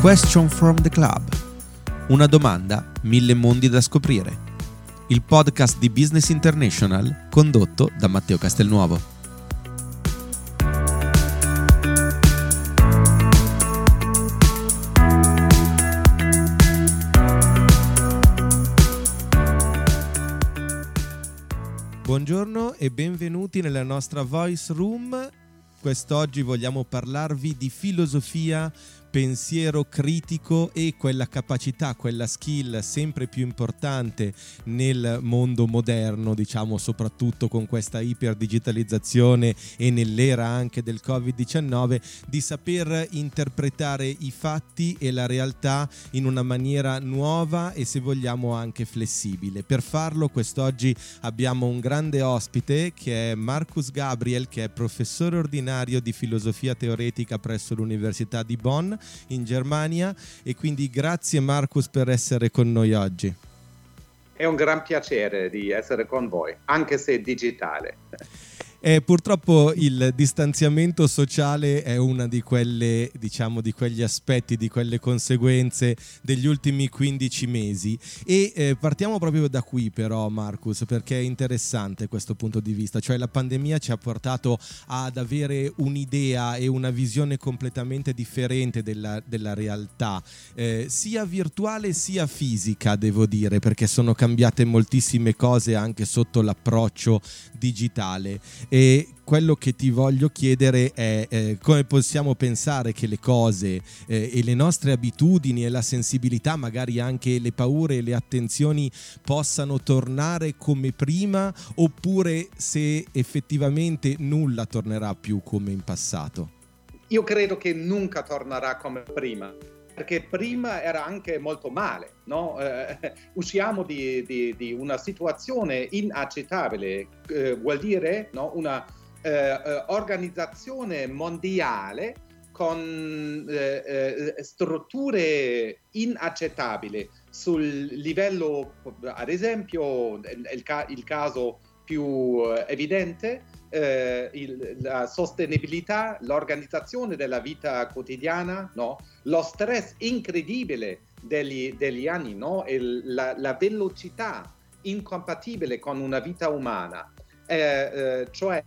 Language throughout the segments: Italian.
Question from the Club. Una domanda, mille mondi da scoprire. Il podcast di Business International condotto da Matteo Castelnuovo. Buongiorno e benvenuti nella nostra Voice Room. Quest'oggi vogliamo parlarvi di filosofia pensiero critico e quella capacità, quella skill sempre più importante nel mondo moderno, diciamo soprattutto con questa iperdigitalizzazione e nell'era anche del Covid-19, di saper interpretare i fatti e la realtà in una maniera nuova e se vogliamo anche flessibile. Per farlo quest'oggi abbiamo un grande ospite che è Marcus Gabriel, che è professore ordinario di filosofia teoretica presso l'Università di Bonn in Germania e quindi grazie Marcus per essere con noi oggi. È un gran piacere di essere con voi, anche se digitale. Eh, purtroppo il distanziamento sociale è uno di, diciamo, di quegli aspetti, di quelle conseguenze degli ultimi 15 mesi. E eh, partiamo proprio da qui, però, Marcus, perché è interessante questo punto di vista. Cioè, la pandemia ci ha portato ad avere un'idea e una visione completamente differente della, della realtà, eh, sia virtuale sia fisica, devo dire, perché sono cambiate moltissime cose anche sotto l'approccio digitale. E quello che ti voglio chiedere è eh, come possiamo pensare che le cose eh, e le nostre abitudini e la sensibilità, magari anche le paure e le attenzioni possano tornare come prima oppure se effettivamente nulla tornerà più come in passato? Io credo che nunca tornerà come prima perché prima era anche molto male. No? Eh, usciamo di, di, di, una situazione inaccettabile, eh, vuol dire no? una eh, eh organizzazione mondiale con eh, eh, strutture inaccettabili sul livello, ad esempio, il, il caso più evidente, eh, il, la sostenibilità, l'organizzazione della vita quotidiana, no? lo stress incredibile degli, degli anni, no? la, la, velocità incompatibile con una vita umana, eh, eh, cioè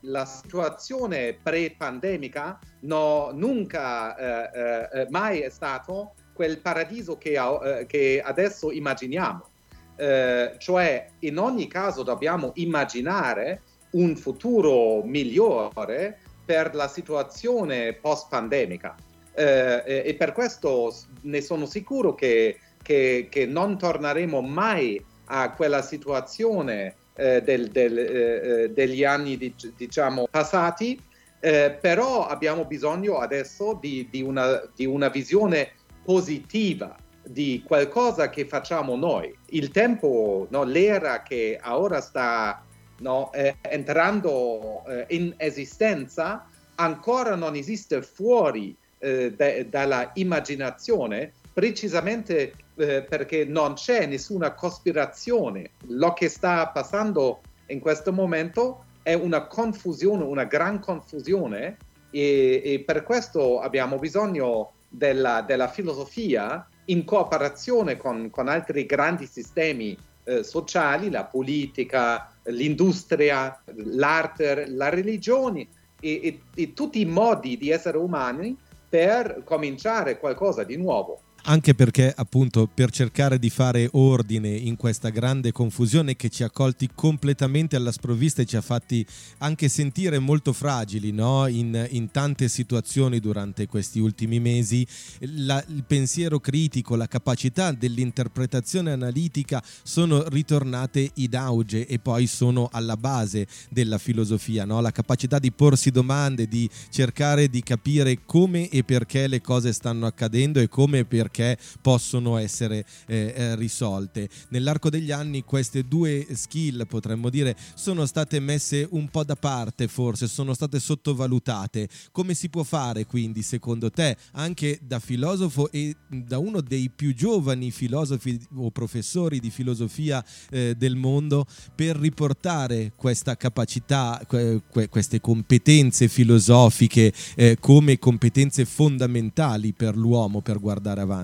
la situazione pre-pandemica no, nunca eh, eh, mai è stato quel paradiso che, eh, che adesso immaginiamo. Eh, cioè in ogni caso dobbiamo immaginare un futuro migliore per la situazione post-pandemica. Eh, e per questo ne sono sicuro che, che, che non torneremo mai a quella situazione eh, del, del, eh, eh degli anni di, diciamo, passati, eh, però abbiamo bisogno adesso di, di, una, di una visione positiva di qualcosa che facciamo noi. Il tempo, no, l'era che ora sta no, eh, entrando eh, in esistenza, ancora non esiste fuori eh, de- dalla immaginazione, precisamente eh, perché non c'è nessuna cospirazione. Lo che sta passando in questo momento è una confusione, una gran confusione e, e per questo abbiamo bisogno della, della filosofia in cooperazione con, con altri grandi sistemi eh, sociali, la politica, l'industria, l'arte, la religione e, e, e tutti i modi di essere umani per cominciare qualcosa di nuovo anche perché appunto per cercare di fare ordine in questa grande confusione che ci ha colti completamente alla sprovvista e ci ha fatti anche sentire molto fragili no? in, in, tante situazioni durante questi ultimi mesi, la, il pensiero critico, la capacità dell'interpretazione analitica sono ritornate in auge e poi sono alla base della filosofia, no? la capacità di porsi domande, di cercare di capire come e perché le cose stanno accadendo e come e perché perché possono essere eh, eh, risolte. Nell'arco degli anni queste due skill, potremmo dire, sono state messe un po' da parte, forse sono state sottovalutate. Come si può fare quindi, secondo te, anche da filosofo e da uno dei più giovani filosofi o professori di filosofia eh, del mondo, per riportare questa capacità, que- queste competenze filosofiche eh, come competenze fondamentali per l'uomo per guardare avanti?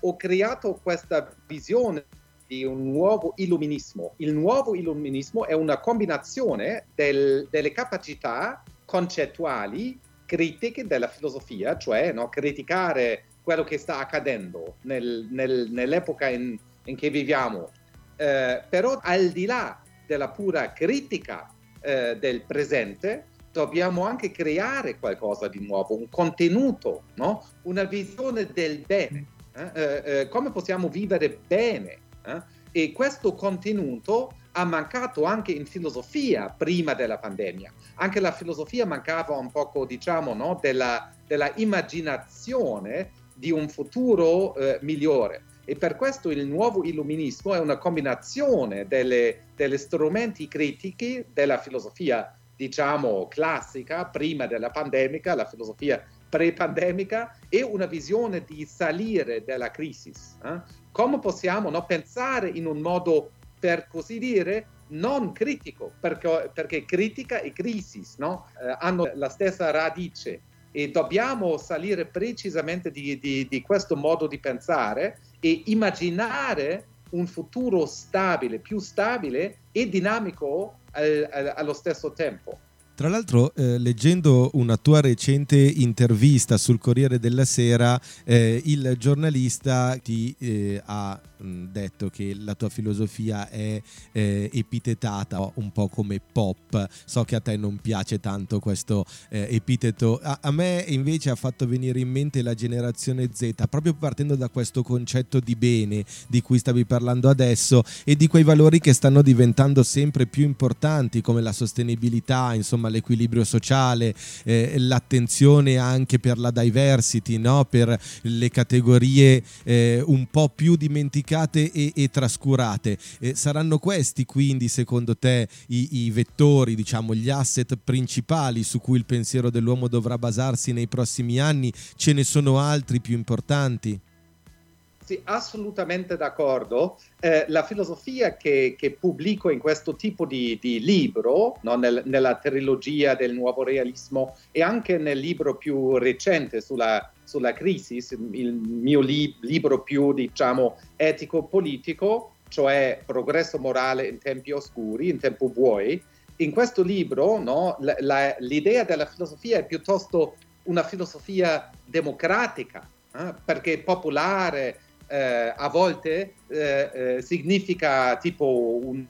Ho creato questa visione di un nuovo illuminismo. Il nuovo illuminismo è una combinazione del, delle capacità concettuali critiche della filosofia, cioè no, criticare quello che sta accadendo nel, nel, nell'epoca in, in, che viviamo, eh, però al di là della pura critica eh, del presente, dobbiamo anche creare qualcosa di nuovo, un contenuto, no? una visione del bene, eh? eh, eh come possiamo vivere bene. Eh? E questo contenuto ha mancato anche in filosofia prima della pandemia. Anche la filosofia mancava un poco, diciamo, no? della, della, immaginazione di un futuro eh, migliore. E per questo il nuovo illuminismo è una combinazione delle, delle strumenti critici della filosofia diciamo, classica prima della pandemica, la filosofia pre-pandemica, e una visione di salire dalla crisi. Eh? Come possiamo no, pensare in un modo, per così dire, non critico, perché, perché critica e crisi no? eh, hanno la stessa radice e dobbiamo salire precisamente di, di, di questo modo di pensare e immaginare un futuro stabile, più stabile e dinamico al, al, allo stesso tempo. Tra l'altro, eh, leggendo una tua recente intervista sul Corriere della Sera, eh, il giornalista ti eh, ha mh, detto che la tua filosofia è eh, epitetata un po' come pop. So che a te non piace tanto questo eh, epiteto. A, a, me invece ha fatto venire in mente la generazione Z, proprio partendo da questo concetto di bene di cui stavi parlando adesso e di quei valori che stanno diventando sempre più importanti come la sostenibilità, insomma insomma l'equilibrio sociale, eh, l'attenzione anche per la diversity, no? per le categorie eh, un po' più dimenticate e, e trascurate. Eh, saranno questi quindi secondo te i, i vettori, diciamo gli asset principali su cui il pensiero dell'uomo dovrà basarsi nei prossimi anni? Ce ne sono altri più importanti? Sì, assolutamente d'accordo. Eh, la filosofia che, che, pubblico in questo tipo di, di libro, no? Nel, nella trilogia del nuovo realismo e anche nel libro più recente sulla, sulla crisi, il mio li, libro più, diciamo, etico-politico, cioè Progresso morale in tempi oscuri, in tempo buoi, in questo libro no, la, la, l'idea della filosofia è piuttosto una filosofia democratica, eh? perché popolare, eh, a volte eh, eh, significa tipo un,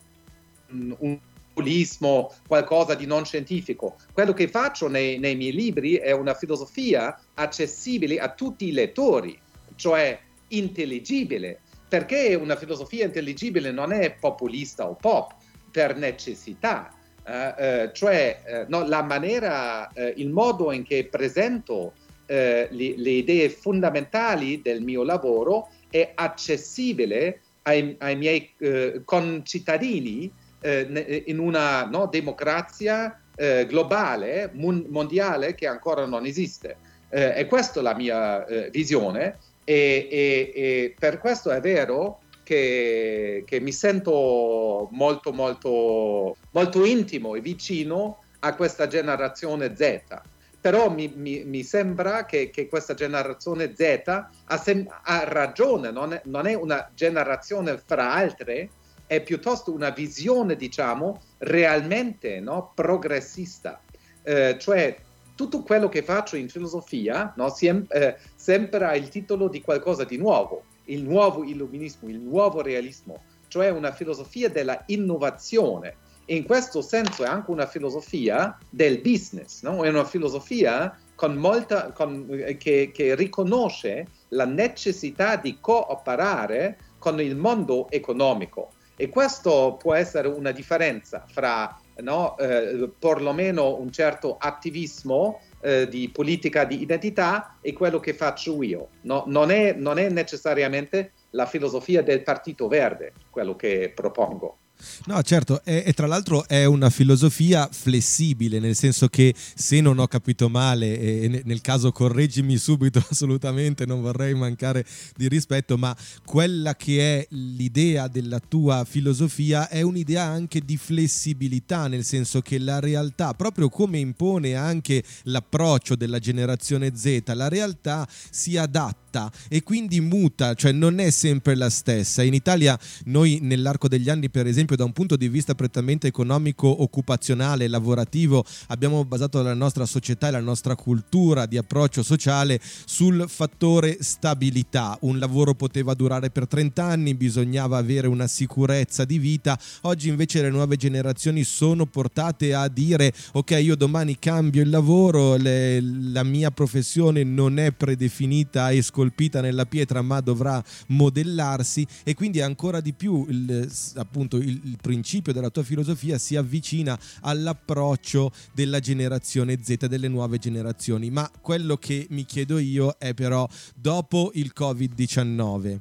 un, populismo, qualcosa di non scientifico. Quello che faccio nei, nei miei libri è una filosofia accessibile a tutti i lettori, cioè intelligibile. Perché una filosofia intelligibile non è populista o pop, per necessità. Uh, uh, cioè uh, no, la maniera, il modo in che presento le, le, idee fondamentali del mio lavoro è accessibile ai, ai miei eh, concittadini eh, in una no, democrazia eh, globale, mon- mondiale che ancora non esiste. Eh, e questa è la mia eh, visione e, e, e, per questo è vero che, che mi sento molto, molto, molto intimo e vicino a questa generazione Z però mi, mi, mi sembra che, che, questa generazione Z ha, sem- ha ragione, non è, non è, una generazione fra altre, è piuttosto una visione, diciamo, realmente no, progressista. Eh, cioè, tutto quello che faccio in filosofia no, sem- eh, sembra il titolo di qualcosa di nuovo, il nuovo illuminismo, il nuovo realismo, cioè una filosofia della innovazione e in questo senso è anche una filosofia del business, no? è una filosofia con molta, con, che, che riconosce la necessità di cooperare con il mondo economico. E questo può essere una differenza fra no, eh, perlomeno un certo attivismo eh, di politica di identità è quello che faccio io. No, non, è, non è necessariamente la filosofia del Partito Verde quello che propongo. No, certo, e, e, tra l'altro è una filosofia flessibile, nel senso che se non ho capito male, e nel caso correggimi subito assolutamente, non vorrei mancare di rispetto, ma quella che è l'idea della tua filosofia è un'idea anche di flessibilità, nel senso che la realtà, proprio come impone anche l'approccio della generazione Z, la realtà si adatta e quindi muta, cioè non è sempre la stessa. In Italia noi nell'arco degli anni, per esempio, da un punto di vista prettamente economico, occupazionale, lavorativo, abbiamo basato la nostra società e la nostra cultura di approccio sociale sul fattore stabilità. Un lavoro poteva durare per 30 anni, bisognava avere una sicurezza di vita. Oggi invece le nuove generazioni sono portate a dire ok, io domani cambio il lavoro, le, la mia professione non è predefinita e scolpita scolpita nella pietra ma dovrà modellarsi e quindi ancora di più il, appunto il, il principio della tua filosofia si avvicina all'approccio della generazione Z, delle nuove generazioni. Ma quello che mi chiedo io è però dopo il Covid-19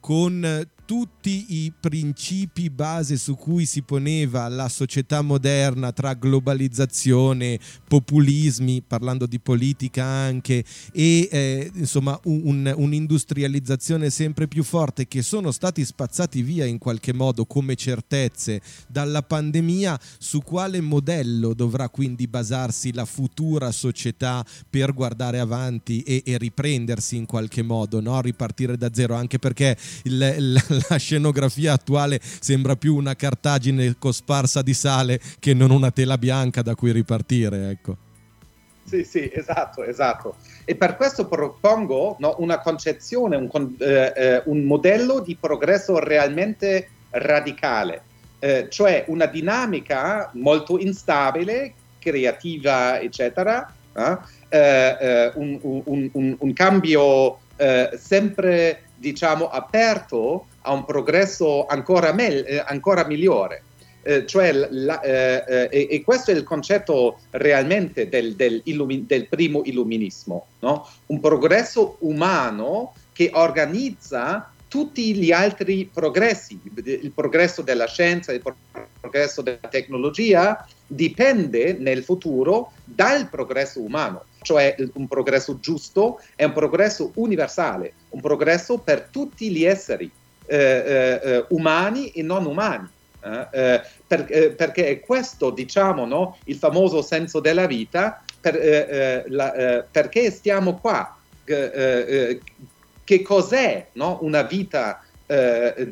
con tutti i principi base su cui si poneva la società moderna tra globalizzazione, populismi, parlando di politica anche, e eh, insomma un, un'industrializzazione sempre più forte che sono stati spazzati via in qualche modo come certezze dalla pandemia, su quale modello dovrà quindi basarsi la futura società per guardare avanti e, e riprendersi in qualche modo, no? ripartire da zero, anche perché il, il la scenografia attuale sembra più una cartagine cosparsa di sale che non una tela bianca da cui ripartire, ecco. Sì, sì, esatto, esatto. E per questo propongo no, una concezione, un, eh, eh, un, modello di progresso realmente radicale, eh, cioè una dinamica molto instabile, creativa, eccetera, eh, eh, eh, un, un, un, cambio sempre, diciamo, aperto a un progresso ancora, me- eh, ancora migliore. Eh, cioè la, eh, eh, e, questo è il concetto realmente del, del, illumi- del primo illuminismo, no? un progresso umano che organizza tutti gli altri progressi, il progresso della scienza, il progresso della tecnologia, dipende nel futuro dal progresso umano, cioè un progresso giusto è un progresso universale, un progresso per tutti gli esseri eh, eh, eh, umani e non umani. Eh, per, perché è questo, diciamo, no, il famoso senso della vita, per, la, perché stiamo qua, che cos'è no, una vita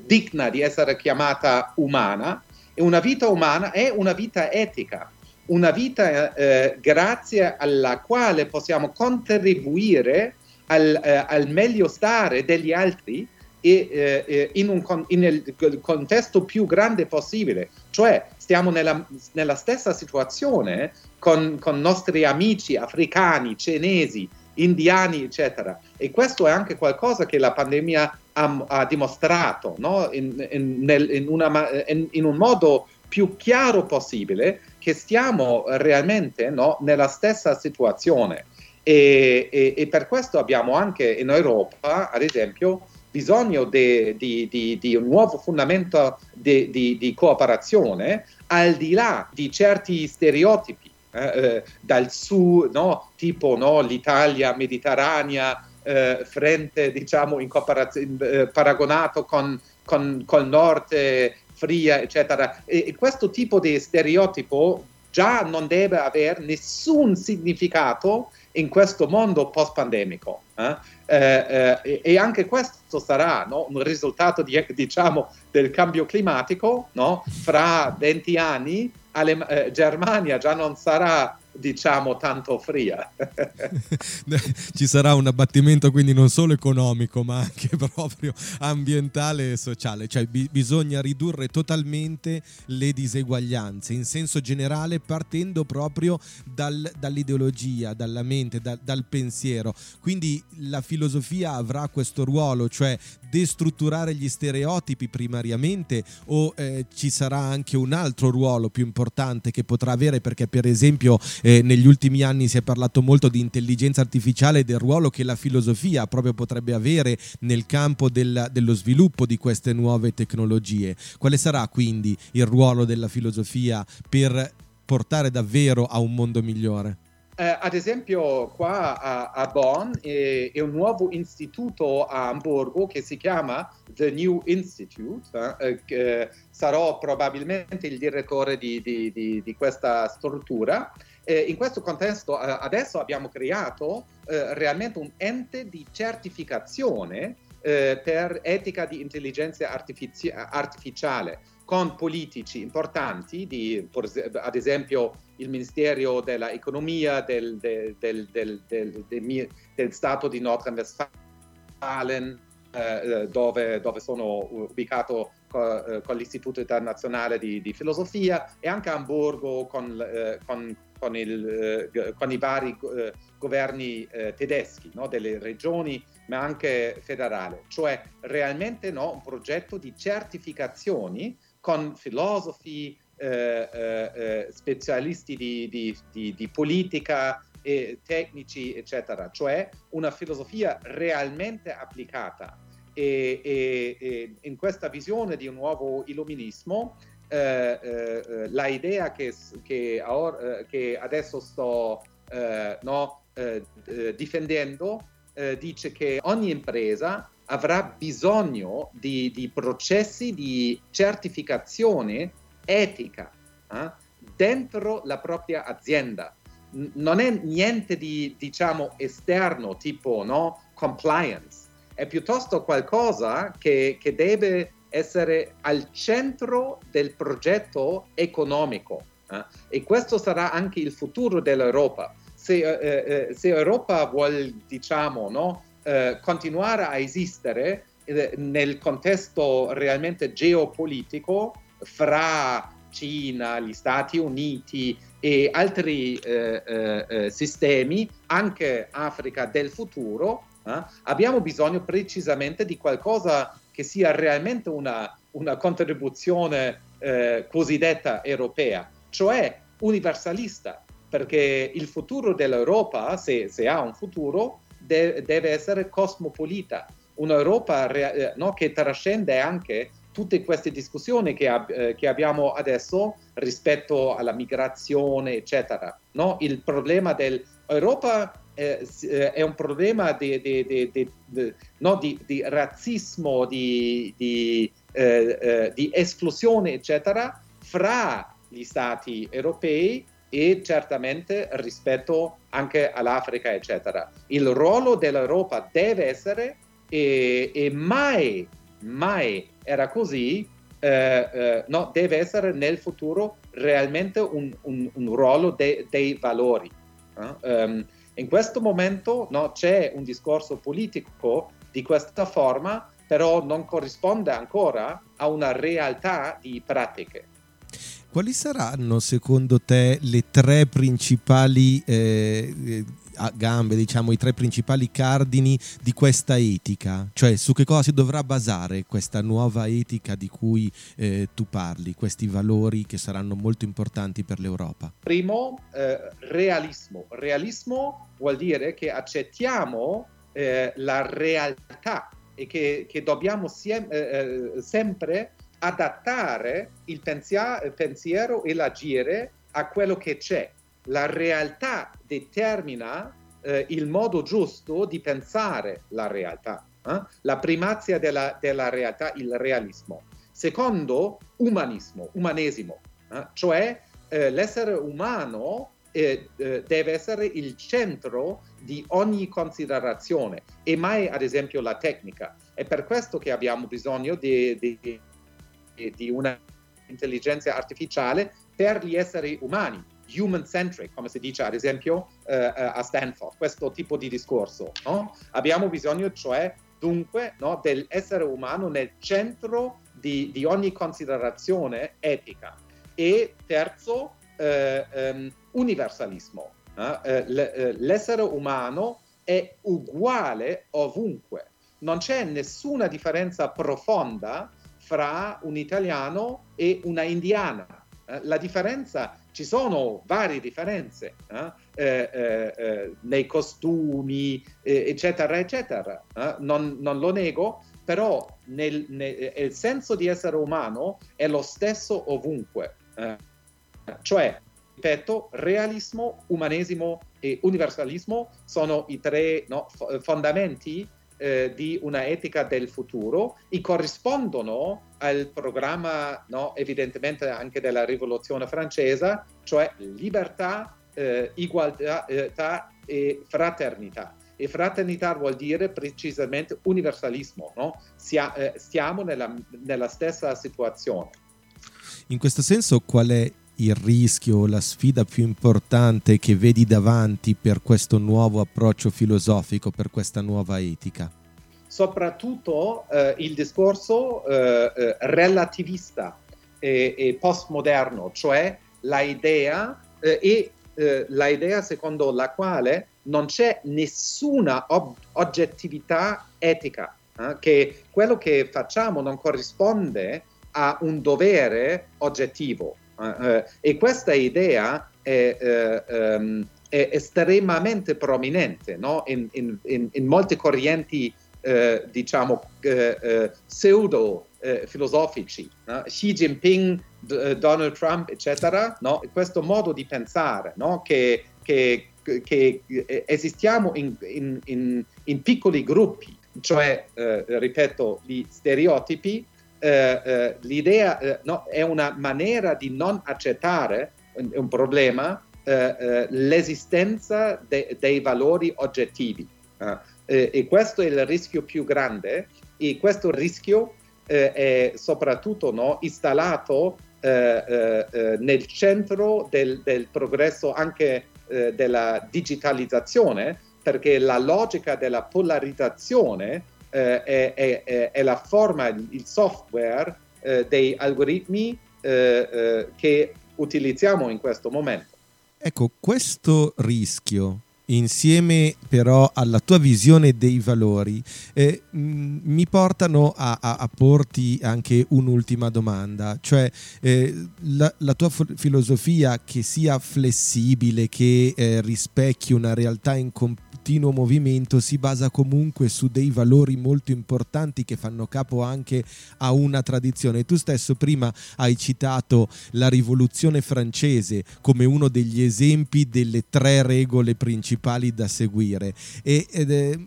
digna di essere chiamata umana, e una vita umana è una vita etica, una vita eh, grazie alla quale possiamo contribuire al, eh, al meglio stare degli altri e eh, in, un, in il contesto più grande possibile, cioè stiamo nella, nella stessa situazione con, con nostri amici africani, cinesi, indiani, eccetera. E questo è anche qualcosa che la pandemia ha, ha dimostrato no? in, in, nel, in, una, in, un modo più chiaro possibile che stiamo realmente no? nella stessa situazione. E, e, e, per questo abbiamo anche in Europa, ad esempio, bisogno di, un nuovo fondamento di, cooperazione al di là di certi stereotipi eh, eh, dal sud, no? tipo no? l'Italia mediterranea, eh, frente diciamo in, in eh, paragonato con, con col nord eh, fria, eccetera. E, e questo tipo di stereotipo già non deve avere nessun significato in questo mondo post-pandemico. Eh? Eh, eh, e anche questo sarà no? un risultato di, diciamo, del cambio climatico. No? Fra 20 anni Ale- eh, Germania già non sarà diciamo tanto fria. Ci sarà un abbattimento quindi non solo economico ma anche proprio ambientale e sociale, cioè bi- bisogna ridurre totalmente le diseguaglianze in senso generale partendo proprio dal, dall'ideologia, dalla mente, da, dal pensiero. Quindi la filosofia avrà questo ruolo, cioè destrutturare gli stereotipi primariamente o eh, ci sarà anche un altro ruolo più importante che potrà avere perché per esempio eh, negli ultimi anni si è parlato molto di intelligenza artificiale e del ruolo che la filosofia proprio potrebbe avere nel campo del, dello sviluppo di queste nuove tecnologie. Quale sarà quindi il ruolo della filosofia per portare davvero a un mondo migliore? Eh, ad esempio qua a, a Bonn è, è, un nuovo istituto a Hamburgo che si chiama The New Institute, eh, eh, sarò probabilmente il direttore di, di, di, di questa struttura. In questo contesto eh, adesso abbiamo creato eh, realmente un ente di certificazione eh, per etica di intelligenza artifici- artificiale con politici importanti, di, ad esempio il Ministero dell'Economia del, del, del, del Stato di Nordrhein-Westfalen, eh, dove, dove, sono ubicato co, eh, con l'Istituto Internazionale di, di, Filosofia e anche a Hamburgo con, eh, con, con, il, eh, con i vari eh, governi eh, tedeschi no, delle regioni ma anche federale, cioè realmente no, un progetto di certificazioni con filosofi, eh, eh, specialisti di, di, di, di politica, tecnici, eccetera, cioè una filosofia realmente applicata. E, e, e in questa visione di un nuovo illuminismo, la idea che, che, or, che adesso sto eh, no, difendendo dice che ogni impresa avrà bisogno di, di processi di certificazione etica eh, dentro la propria azienda. Non è niente di, diciamo, esterno, tipo no, compliance, è piuttosto qualcosa che, che deve essere al centro del progetto economico. Eh? E questo sarà anche il futuro dell'Europa. Se, eh, eh, se Europa vuole, diciamo, no, eh, continuare a esistere eh, nel contesto realmente geopolitico fra Cina, gli Stati Uniti e altri eh, sistemi, anche Africa del futuro, abbiamo bisogno precisamente di qualcosa che sia realmente una, una contribuzione cosiddetta europea, cioè universalista, perché il futuro dell'Europa, se, se ha un futuro, de- deve essere cosmopolita, un'Europa rea- eh, no, che trascende anche tutte queste discussioni che, ab- eh, che, abbiamo adesso rispetto alla migrazione, eccetera. No? Il problema dell'Europa eh, eh, è un problema di, di, di, no, di razzismo, di, eh, eh, esclusione, eccetera, fra gli stati europei e certamente rispetto anche all'Africa, eccetera. Il ruolo dell'Europa deve essere, e, e mai, mai era così, eh, eh, no, deve essere nel futuro realmente un, un, un ruolo de, dei valori. Uh, um, in questo momento no, c'è un discorso politico di questa forma, però non corrisponde ancora a una realtà di pratiche. Quali saranno secondo te le tre principali eh, eh gambe, diciamo, i tre principali cardini di questa etica? Cioè su che cosa si dovrà basare questa nuova etica di cui eh, tu parli, questi valori che saranno molto importanti per l'Europa? Primo, eh, realismo. Realismo vuol dire che accettiamo eh, la realtà e che, che dobbiamo siem- eh, sempre adattare il pensiero e l'agire a quello che c'è. La realtà determina eh, il modo giusto di pensare la realtà. Eh? La primazia della, della, realtà, il realismo. Secondo, umanismo, umanesimo, eh? cioè eh, l'essere umano eh, eh, deve essere il centro di ogni considerazione e mai, ad esempio, la tecnica. È per questo che abbiamo bisogno di, di di una intelligenza artificiale per gli esseri umani, human-centric, come si dice ad esempio uh, uh, a Stanford, questo tipo di discorso. No? Abbiamo bisogno cioè dunque no, dell'essere umano nel centro di, di ogni considerazione etica. E terzo, um, universalismo. l'essere umano è uguale ovunque. Non c'è nessuna differenza profonda fra un italiano e una indiana. Eh, la differenza, ci sono varie differenze eh? Eh, eh, nei costumi, eccetera, eccetera. Non, non, lo nego, però nel, nel, il senso di essere umano è lo stesso ovunque. cioè, ripeto, realismo, umanesimo e universalismo sono i tre no, fondamenti eh, di una etica del futuro e corrispondono al programma no, evidentemente anche della rivoluzione francese, cioè libertà, eh, uguaglianza e fraternità. E fraternità vuol dire precisamente universalismo, no? Sia, eh, stiamo nella, nella stessa situazione. In questo senso qual è il rischio, la sfida più importante che vedi davanti per questo nuovo approccio filosofico, per questa nuova etica? Soprattutto eh, il discorso eh, eh relativista e, e, postmoderno, cioè l'idea eh, e eh, l'idea secondo la quale non c'è nessuna ob- oggettività etica, eh, che quello che facciamo non corrisponde a un dovere oggettivo. Uh, e questa idea è, um, è estremamente prominente no? in, in, in, in, molte correnti, diciamo, pseudo filosofici. No? Xi Jinping, D- Donald Trump, eccetera. No? Questo modo di pensare no? che, che, che, esistiamo in, piccoli gruppi, cioè, ripeto, gli stereotipi eh, eh, l'idea eh, no, è una maniera di non accettare un, un problema, eh, l'esistenza de, dei valori oggettivi. e questo è il rischio più grande e questo rischio è soprattutto no, installato nel centro del, del progresso anche della digitalizzazione perché la logica della polarizzazione eh, è, è, è, la forma, il software eh, dei algoritmi eh, eh, che utilizziamo in questo momento. Ecco, questo rischio insieme però alla tua visione dei valori, eh, mm, mi portano a, a, a, porti anche un'ultima domanda, cioè eh, la, la, tua filosofia che sia flessibile, che eh, rispecchi una realtà in comp- continuo movimento si basa comunque su dei valori molto importanti che fanno capo anche a una tradizione. Tu stesso prima hai citato la rivoluzione francese come uno degli esempi delle tre regole principali da seguire e, ed è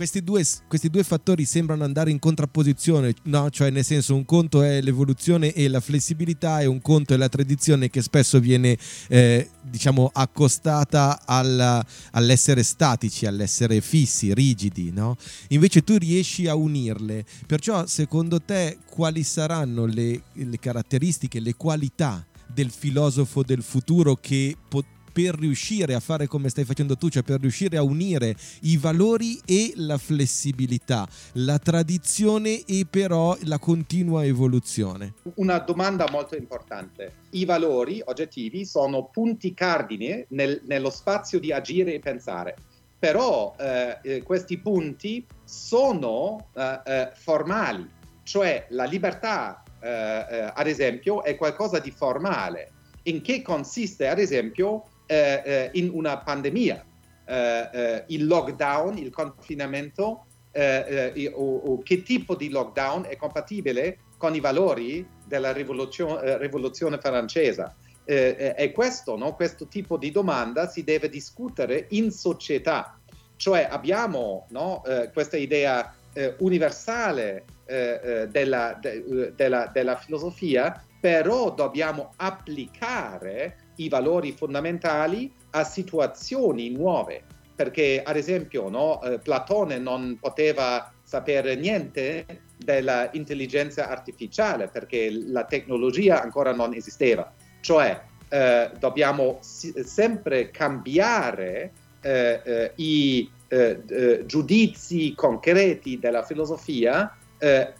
questi due, questi due, fattori sembrano andare in contrapposizione, no? cioè nel senso un conto è l'evoluzione e la flessibilità e un conto è la tradizione che spesso viene eh, diciamo accostata alla, all'essere statici, all'essere fissi, rigidi, no? invece tu riesci a unirle, perciò secondo te quali saranno le, le caratteristiche, le qualità del filosofo del futuro che potrebbe per riuscire a fare come stai facendo tu, cioè per riuscire a unire i valori e la flessibilità, la tradizione e però la continua evoluzione? Una domanda molto importante. I valori oggettivi sono punti cardine nel, nello spazio di agire e pensare però eh, eh questi punti sono eh, eh, formali, cioè la libertà, eh, ad esempio, è qualcosa di formale. In che consiste, ad esempio, eh, eh, in una pandemia. Eh, eh, il lockdown, il confinamento, o, o, che tipo di lockdown è compatibile con i valori della rivoluzione, rivoluzione francese. È questo, no? questo tipo di domanda si deve discutere in società. Cioè abbiamo no? questa idea universale della, de, della, della, filosofia, però dobbiamo applicare i valori fondamentali a situazioni nuove. Perché, ad esempio, no, eh, Platone non poteva sapere niente dell'intelligenza artificiale perché la tecnologia ancora non esisteva. Cioè, eh, dobbiamo si- sempre cambiare eh, eh, i eh, giudizi concreti della filosofia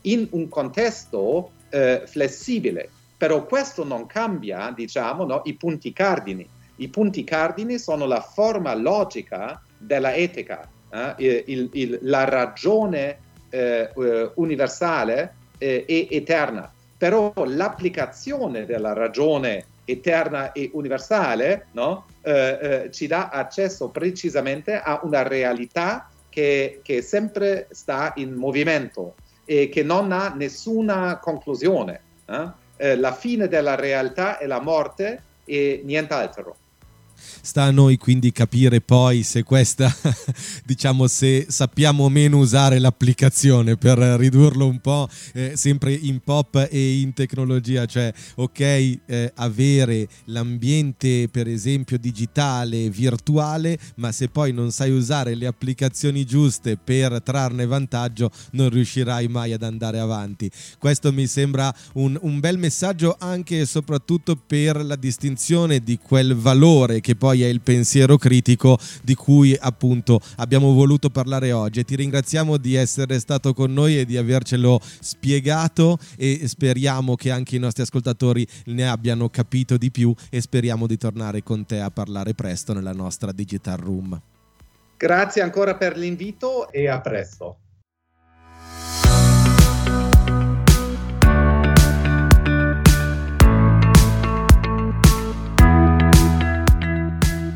in un contesto flessibile. Però questo non cambia, diciamo, no, i punti cardini. I punti cardini sono la forma logica della etica, eh? il, il, la ragione eh, universale eh, e eterna. Però l'applicazione della ragione eterna e universale no? Eh, eh, ci dà accesso precisamente a una realtà che, che sempre sta in movimento e che non ha nessuna conclusione. Eh? Eh la fine della realtà è la morte e nient'altro. Sta a noi quindi capire poi se questa, diciamo, se sappiamo meno usare l'applicazione per ridurlo un po' eh, sempre in pop e in tecnologia, cioè ok, eh, avere l'ambiente per esempio digitale, virtuale, ma se poi non sai usare le applicazioni giuste per trarne vantaggio, non riuscirai mai ad andare avanti. Questo mi sembra un, un bel messaggio anche e soprattutto per la distinzione di quel valore che che poi è il pensiero critico di cui appunto abbiamo voluto parlare oggi. Ti ringraziamo di essere stato con noi e di avercelo spiegato e speriamo che anche i nostri ascoltatori ne abbiano capito di più e speriamo di tornare con te a parlare presto nella nostra Digital Room. Grazie ancora per l'invito e a presto.